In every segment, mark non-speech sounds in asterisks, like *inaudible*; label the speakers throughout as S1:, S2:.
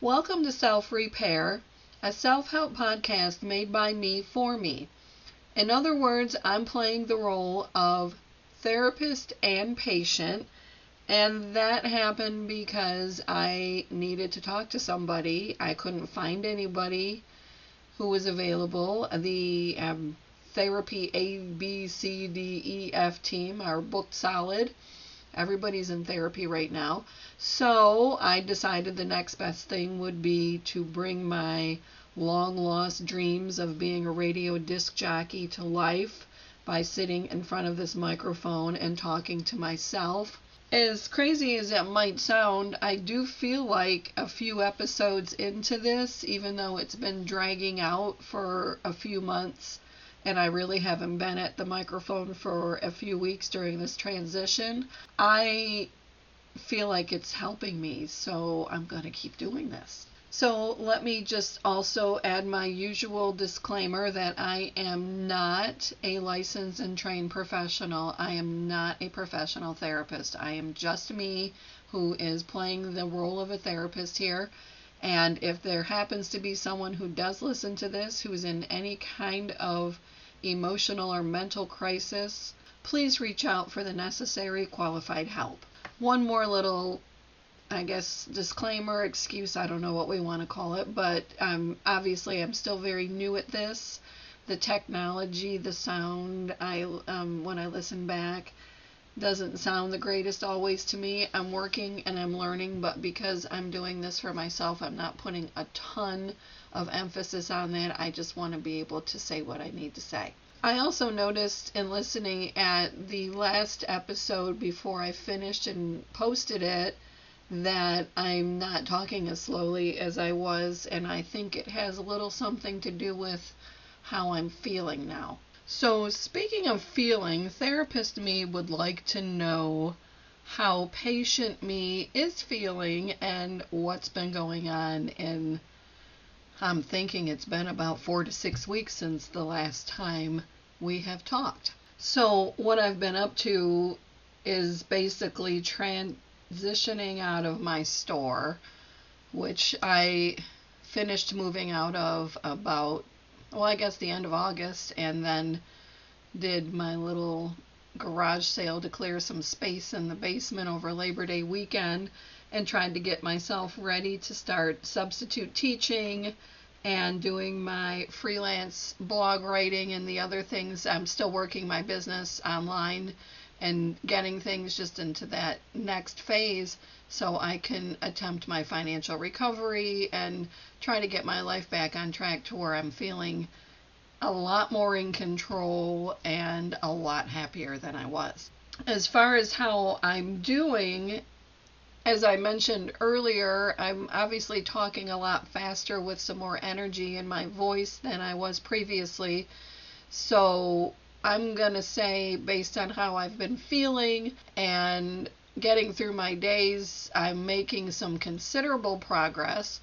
S1: Welcome to Self Repair, a self help podcast made by me for me. In other words, I'm playing the role of therapist and patient, and that happened because I needed to talk to somebody. I couldn't find anybody who was available. The um, therapy A, B, C, D, E, F team are booked solid. Everybody's in therapy right now. So I decided the next best thing would be to bring my long lost dreams of being a radio disc jockey to life by sitting in front of this microphone and talking to myself. As crazy as it might sound, I do feel like a few episodes into this, even though it's been dragging out for a few months, and I really haven't been at the microphone for a few weeks during this transition, I feel like it's helping me, so I'm going to keep doing this. So let me just also add my usual disclaimer that I am not a licensed and trained professional. I am not a professional therapist. I am just me who is playing the role of a therapist here. And if there happens to be someone who does listen to this who is in any kind of emotional or mental crisis, please reach out for the necessary qualified help. One more little, I guess, disclaimer, excuse, I don't know what we want to call it, but um, obviously I'm still very new at this. The technology, the sound, I um, when I listen back, doesn't sound the greatest always to me. I'm working and I'm learning, but because I'm doing this for myself, I'm not putting a ton of emphasis on that. I just want to be able to say what I need to say. I also noticed in listening at the last episode before I finished and posted it that I'm not talking as slowly as I was, and I think it has a little something to do with how I'm feeling now. So, speaking of feeling, therapist me would like to know how patient me is feeling and what's been going on And I'm thinking it's been about four to six weeks since the last time we have talked. So, what I've been up to is basically transitioning out of my store, which I finished moving out of about, well, I guess the end of August, and then did my little garage sale to clear some space in the basement over Labor Day weekend and tried to get myself ready to start substitute teaching and doing my freelance blog writing and the other things. I'm still working my business online and getting things just into that next phase so I can attempt my financial recovery and try to get my life back on track to where I'm feeling a lot more in control and a lot happier than I was. As far as how I'm doing, as I mentioned earlier, I'm obviously talking a lot faster with some more energy in my voice than I was previously. So I'm going to say, based on how I've been feeling and getting through my days, I'm making some considerable progress.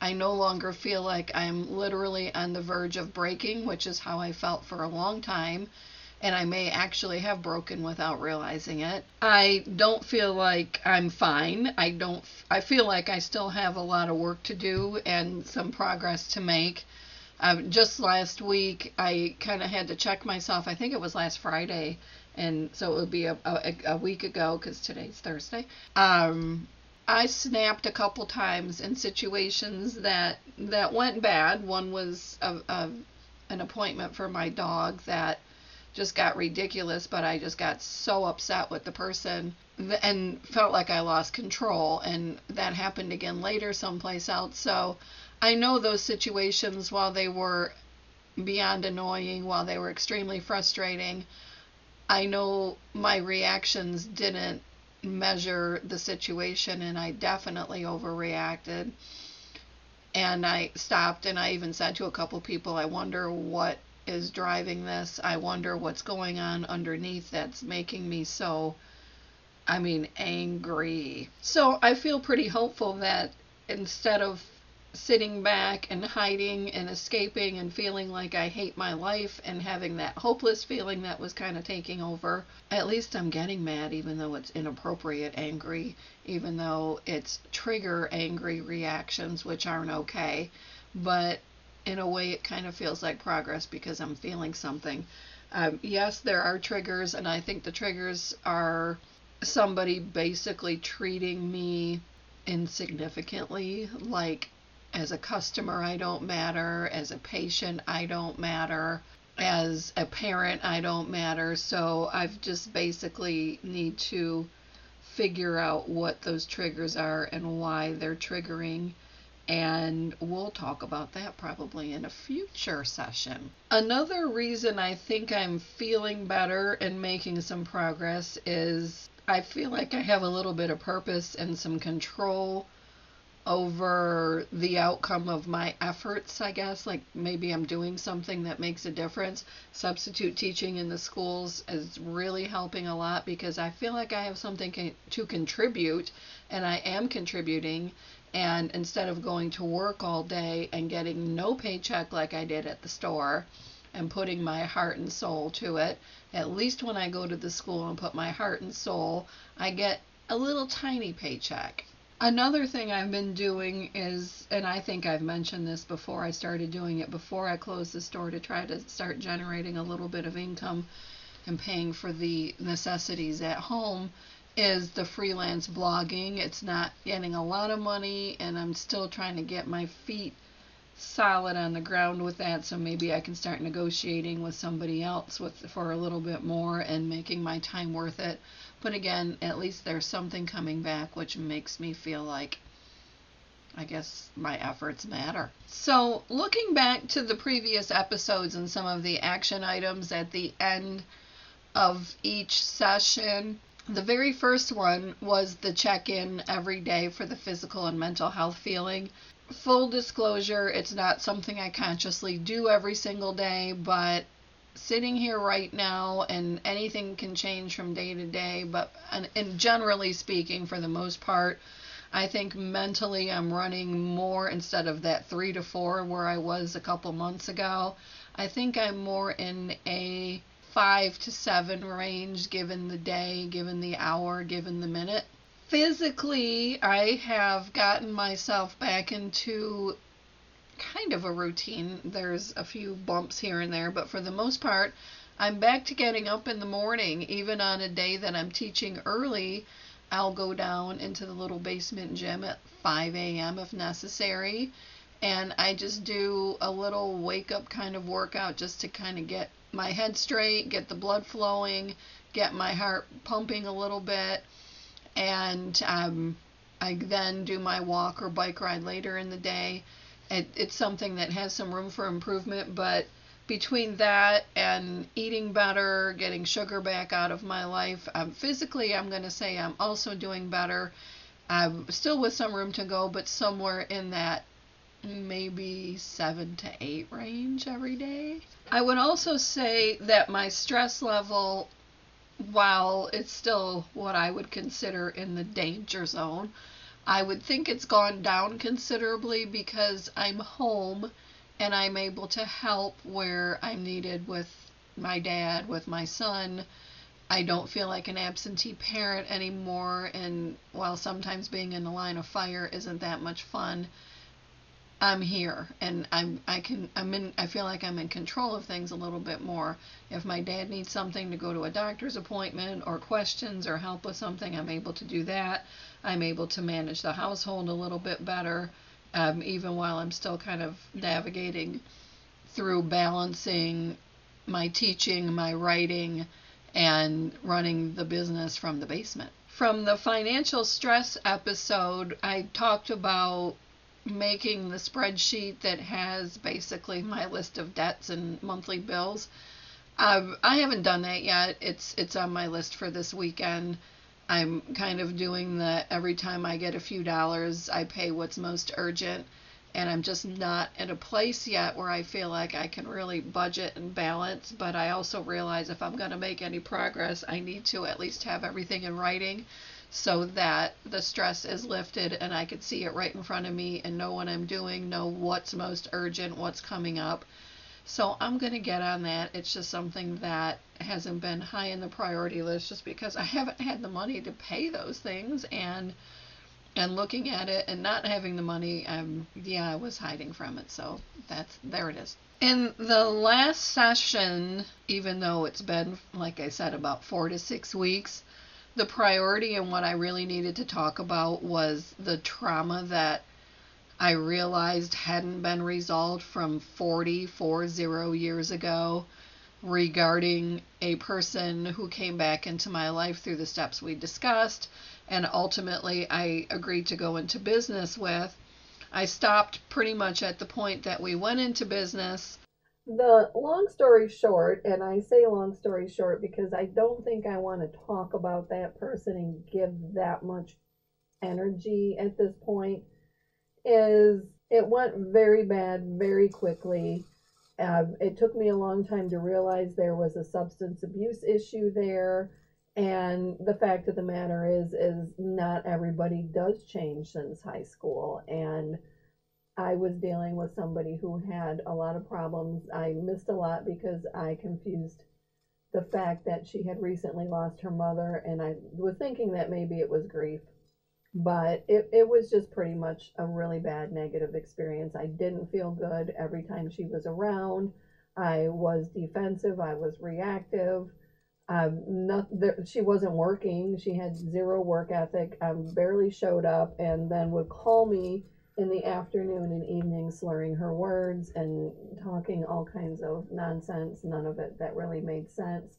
S1: I no longer feel like I'm literally on the verge of breaking, which is how I felt for a long time and I may actually have broken without realizing it. I don't feel like I'm fine. I don't I feel like I still have a lot of work to do and some progress to make. Um, just last week, I kind of had to check myself. I think it was last Friday, and so it would be a, a, a week ago because today's Thursday. Um, I snapped a couple times in situations that that went bad. One was a, a, an appointment for my dog that just got ridiculous, but I just got so upset with the person and felt like I lost control. And that happened again later someplace else. So I know those situations, while they were beyond annoying, while they were extremely frustrating, I know my reactions didn't measure the situation and I definitely overreacted. And I stopped and I even said to a couple people, I wonder what is driving this. I wonder what's going on underneath that's making me so, I mean, angry. So I feel pretty hopeful that instead of sitting back and hiding and escaping and feeling like I hate my life and having that hopeless feeling that was kind of taking over. At least I'm getting mad, even though it's inappropriate angry, even though it's trigger angry reactions, which aren't okay. But in a way, it kind of feels like progress because I'm feeling something. Um, yes, there are triggers, and I think the triggers are somebody basically treating me insignificantly, like as a customer, I don't matter. As a patient, I don't matter. As a parent, I don't matter. So I've just basically need to figure out what those triggers are and why they're triggering. And we'll talk about that probably in a future session. Another reason I think I'm feeling better and making some progress is I feel like I have a little bit of purpose and some control over the outcome of my efforts, I guess. Like maybe I'm doing something that makes a difference. Substitute teaching in the schools is really helping a lot because I feel like I have something to contribute and I am contributing. And instead of going to work all day and getting no paycheck like I did at the store and putting my heart and soul to it, at least when I go to the school and put my heart and soul, I get a little tiny paycheck Another thing I've been doing is, and I think I've mentioned this before, I started doing it before I closed the store to try to start generating a little bit of income and paying for the necessities at home, is the freelance blogging. It's not getting a lot of money, and I'm still trying to get my feet solid on the ground with that so maybe I can start negotiating with somebody else with for a little bit more and making my time worth it but again, at least there's something coming back, which makes me feel like I guess my efforts matter. So, looking back to the previous episodes and some of the action items at the end of each session, the very first one was the check in every day for the physical and mental health feeling. Full disclosure, it's not something I consciously do every single day, but sitting here right now and anything can change from day to day but and, generally speaking for the most part i think mentally i'm running more instead of that three to four where i was a couple months ago. I think i'm more in a five to seven range given the day given the hour given the minute physically i have gotten myself back into kind of a routine. There's a few bumps here and there, but for the most part, I'm back to getting up in the morning. Even on a day that I'm teaching early, I'll go down into the little basement gym at 5 a.m. if necessary. And I just do a little wake up kind of workout just to kind of get my head straight, get the blood flowing, get my heart pumping a little bit. And um, I then do my walk or bike ride later in the day it, it's something that has some room for improvement, but between that and eating better, getting sugar back out of my life, um, physically, I'm going to say I'm also doing better. I'm still with some room to go, but somewhere in that maybe seven to eight range every day. I would also say that my stress level, while it's still what I would consider in the danger zone, I would think it's gone down considerably because I'm home and I'm able to help where I'm needed with my dad, with my son. I don't feel like an absentee parent anymore, and while sometimes being in the line of fire isn't that much fun, I'm here and I'm I can I'm in I feel like I'm in control of things a little bit more. If my dad needs something to go to a doctor's appointment or questions or help with something, I'm able to do that. I'm able to manage the household a little bit better, um, even while I'm still kind of navigating through balancing my teaching, my writing, and running the business from the basement. From the financial stress episode, I talked about making the spreadsheet that has basically my list of debts and monthly bills. I haven't done that yet. It's it's on my list for this weekend. I'm kind of doing the every time I get a few dollars, I pay what's most urgent, and I'm just not at a place yet where I feel like I can really budget and balance. But I also realize if I'm going to make any progress, I need to at least have everything in writing so that the stress is lifted and I could see it right in front of me and know what I'm doing, know what's most urgent, what's coming up. So I'm going to get on that. It's just something that hasn't been high in the priority list just because I *laughs* haven't had the money to pay those things and and looking at it and not having the money, um, yeah, I was hiding from it. So that's there it is. In the last session, even though it's been, like I said, about four to six weeks, the priority and what I really needed to talk about was the trauma that I realized hadn't been resolved from 40, 40 years ago regarding a person who came back into my life through the steps we discussed and ultimately I agreed to go into business with. I stopped pretty much at the point that we went into business.
S2: The long story short, and I say long story short because I don't think I want to talk about that person and give that much energy at this point, is it went very bad very quickly. Um, it took me a long time to realize there was a substance abuse issue there. And the fact of the matter is, is not everybody does change since high school. And I was dealing with somebody who had a lot of problems. I missed a lot because I confused the fact that she had recently lost her mother, and I was thinking that maybe it was grief. But it, it was just pretty much a really bad negative experience. I didn't feel good every time she was around. I was defensive, I was reactive. Um, not, there, she wasn't working. She had zero work ethic. Um, barely showed up, and then would call me in the afternoon and evening, slurring her words and talking all kinds of nonsense. None of it that really made sense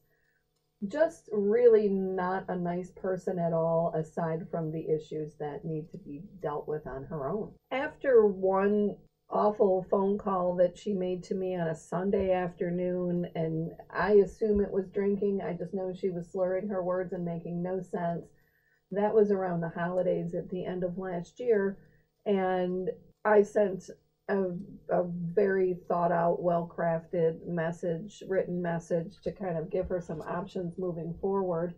S2: just really not a nice person at all, aside from the issues that need to be dealt with on her own. After one awful phone call that she made to me on a Sunday afternoon, and I assume it was drinking, I just know she was slurring her words and making no sense. That was around the holidays at the end of last year, and I sent a, a very thought out, well crafted message, written message to kind of give her some options moving forward,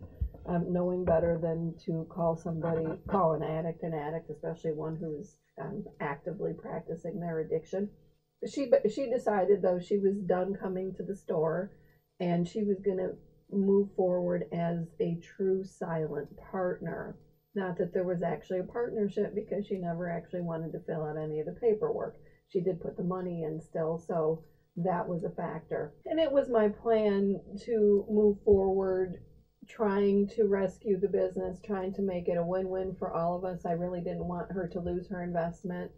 S2: um, knowing better than to call somebody, call an addict an addict, especially one who's um, actively practicing their addiction. She she decided though she was done coming to the store, and she was going to move forward as a true silent partner. Not that there was actually a partnership because she never actually wanted to fill out any of the paperwork she did put the money in still, so that was a factor. And it was my plan to move forward trying to rescue the business, trying to make it a win win for all of us. I really didn't want her to lose her investment.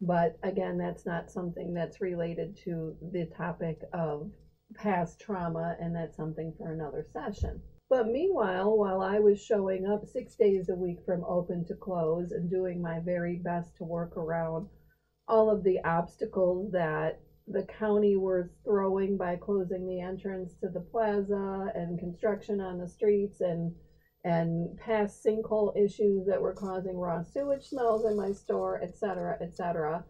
S2: But again, that's not something that's related to the topic of past trauma, and that's something for another session. But meanwhile, while I was showing up six days a week from open to close and doing my very best to work around all of the obstacles that the county was throwing by closing the entrance to the plaza and construction on the streets and and past sinkhole issues that were causing raw sewage smells in my store, etc., etc.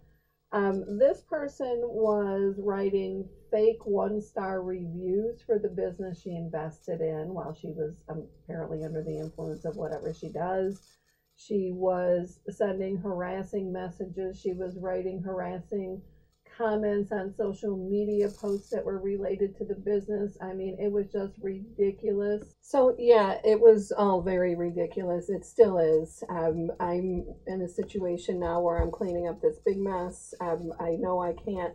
S2: Um, this person was writing fake one star reviews for the business she invested in while she was um, apparently under the influence of whatever she does. She was sending harassing messages. She was writing harassing comments on social media posts that were related to the business. I mean, it was just ridiculous. So, yeah, it was all very ridiculous. It still is. Um, I'm in a situation now where I'm cleaning up this big mess. Um, I know I can't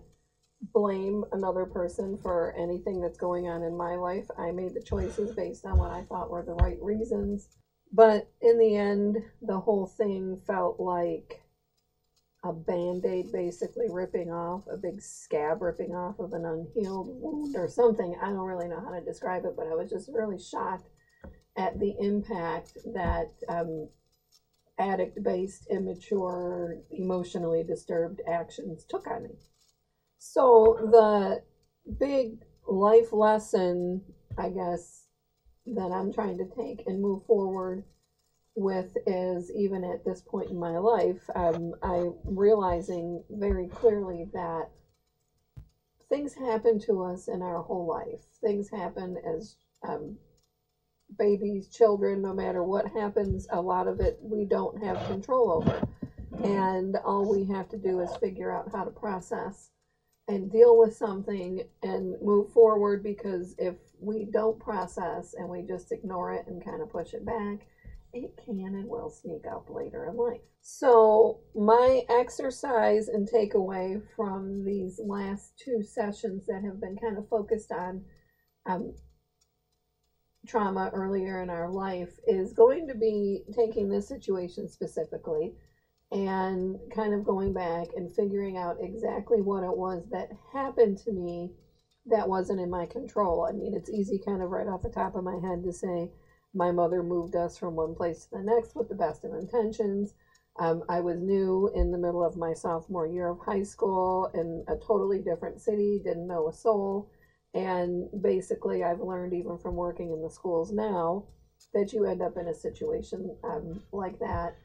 S2: blame another person for anything that's going on in my life. I made the choices based on what I thought were the right reasons. But in the end, the whole thing felt like a band aid basically ripping off, a big scab ripping off of an unhealed wound or something. I don't really know how to describe it, but I was just really shocked at the impact that um, addict based, immature, emotionally disturbed actions took on me. So, the big life lesson, I guess, that I'm trying to take and move forward with is even at this point in my life, um, I'm realizing very clearly that things happen to us in our whole life. Things happen as um, babies, children, no matter what happens, a lot of it we don't have control over. And all we have to do is figure out how to process and deal with something and move forward because if we don't process and we just ignore it and kind of push it back, it can and will sneak up later in life. So, my exercise and takeaway from these last two sessions that have been kind of focused on um, trauma earlier in our life is going to be taking this situation specifically and kind of going back and figuring out exactly what it was that happened to me that wasn't in my control. I mean, it's easy kind of right off the top of my head to say my mother moved us from one place to the next with the best of intentions. Um, I was new in the middle of my sophomore year of high school in a totally different city, didn't know a soul. And basically, I've learned even from working in the schools now that you end up in a situation um, like that,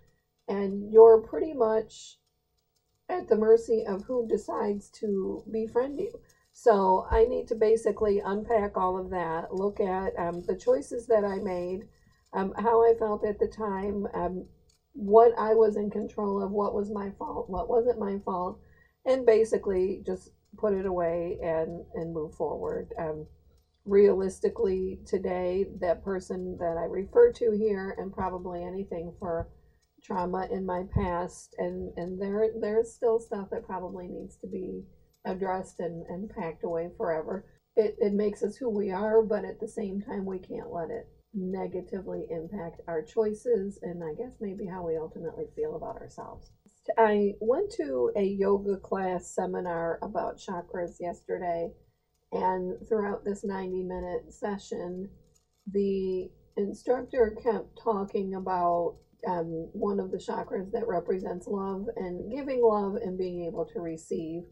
S2: and you're pretty much at the mercy of who decides to befriend you. So I need to basically unpack all of that, look at um, the choices that I made, um, how I felt at the time, um, what I was in control of, what was my fault, what wasn't my fault, and basically just put it away and and move forward. Um, realistically, today, that person that I refer to here, and probably anything for trauma in my past, and and there there's still stuff that probably needs to be addressed and and packed away forever. It it makes us who we are, but at the same time, we can't let it negatively impact our choices and I guess maybe how we ultimately feel about ourselves. I went to a yoga class seminar about chakras yesterday, and throughout this 90 minute session, the instructor kept talking about um, one of the chakras that represents love and giving love and being able to receive.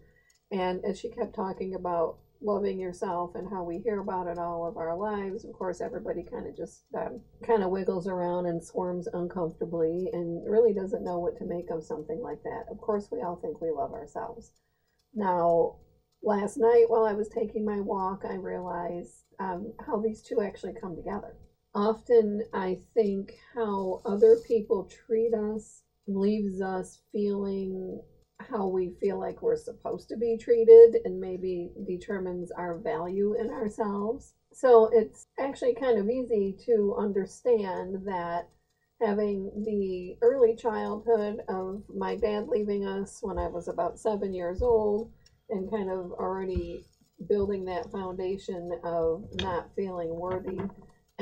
S2: And as she kept talking about loving yourself and how we hear about it all of our lives. Of course, everybody kind of just um, kind of wiggles around and squirms uncomfortably and really doesn't know what to make of something like that. Of course, we all think we love ourselves. Now, last night while I was taking my walk, I realized um, how these two actually come together. Often, I think how other people treat us leaves us feeling how we feel like we're supposed to be treated and maybe determines our value in ourselves. So it's actually kind of easy to understand that having the early childhood of my dad leaving us when I was about seven years old and kind of already building that foundation of not feeling worthy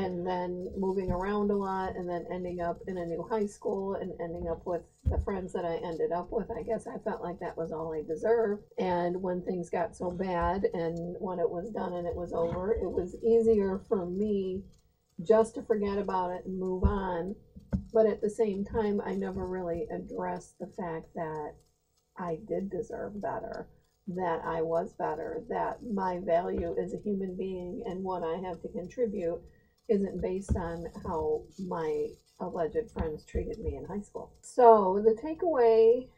S2: and then moving around a lot and then ending up in a new high school and ending up with the friends that I ended up with. I guess I felt like that was all I deserved. And when things got so bad and when it was done and it was over, it was easier for me just to forget about it and move on. But at the same time, I never really addressed the fact that I did deserve better that I was better, that my value as a human being and what I have to contribute isn't based on how my alleged friends treated me in high school. So the takeaway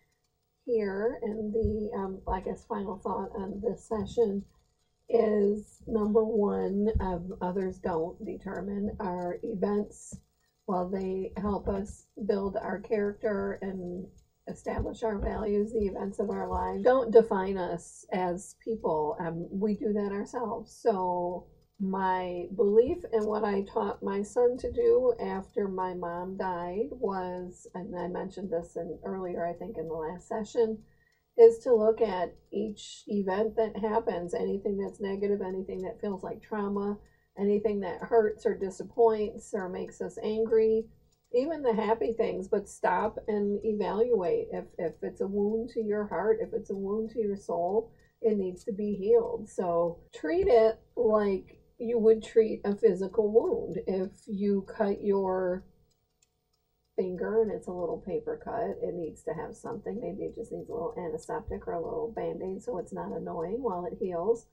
S2: here and the, um, I guess, final thought on this session is number one, um, others don't determine our events while they help us build our character and establish our values, the events of our lives don't define us as people. Um, we do that ourselves. So my belief and what I taught my son to do after my mom died was, and I mentioned this in earlier, I think in the last session, is to look at each event that happens, anything that's negative, anything that feels like trauma, anything that hurts or disappoints or makes us angry, even the happy things, but stop and evaluate. If, if it's a wound to your heart, if it's a wound to your soul, it needs to be healed. So treat it like you would treat a physical wound. If you cut your finger and it's a little paper cut, it needs to have something. Maybe it just needs a little antiseptic or a little band aid so it's not annoying while it heals.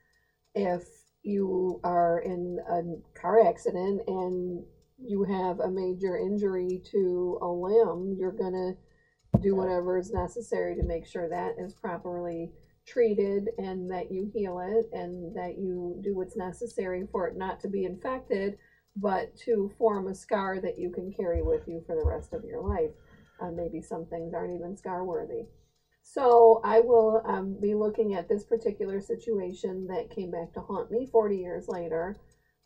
S2: If you are in a car accident and you have a major injury to a limb, you're going to do whatever is necessary to make sure that is properly treated and that you heal it and that you do what's necessary for it not to be infected but to form a scar that you can carry with you for the rest of your life. Uh, maybe some things aren't even scar worthy. So I will um, be looking at this particular situation that came back to haunt me 40 years later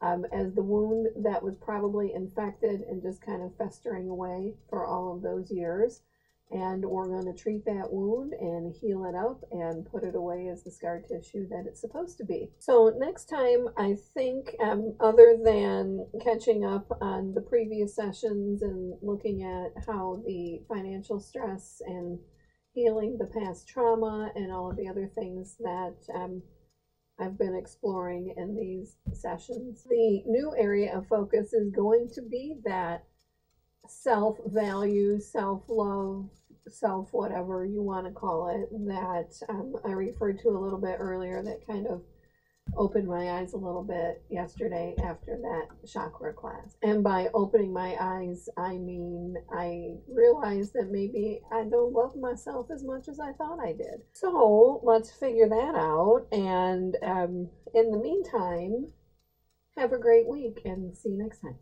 S2: um, as the wound that was probably infected and just kind of festering away for all of those years. And we're going to treat that wound and heal it up and put it away as the scar tissue that it's supposed to be. So, next time, I think, um, other than catching up on the previous sessions and looking at how the financial stress and healing the past trauma and all of the other things that um, I've been exploring in these sessions. The new area of focus is going to be that self value, self love, self whatever you want to call it, that um, I referred to a little bit earlier, that kind of opened my eyes a little bit yesterday after that chakra class. And by opening my eyes, I mean I realized that maybe I don't love myself as much as I thought I did. So let's figure that out. And um, in the meantime, have a great week and see you next time.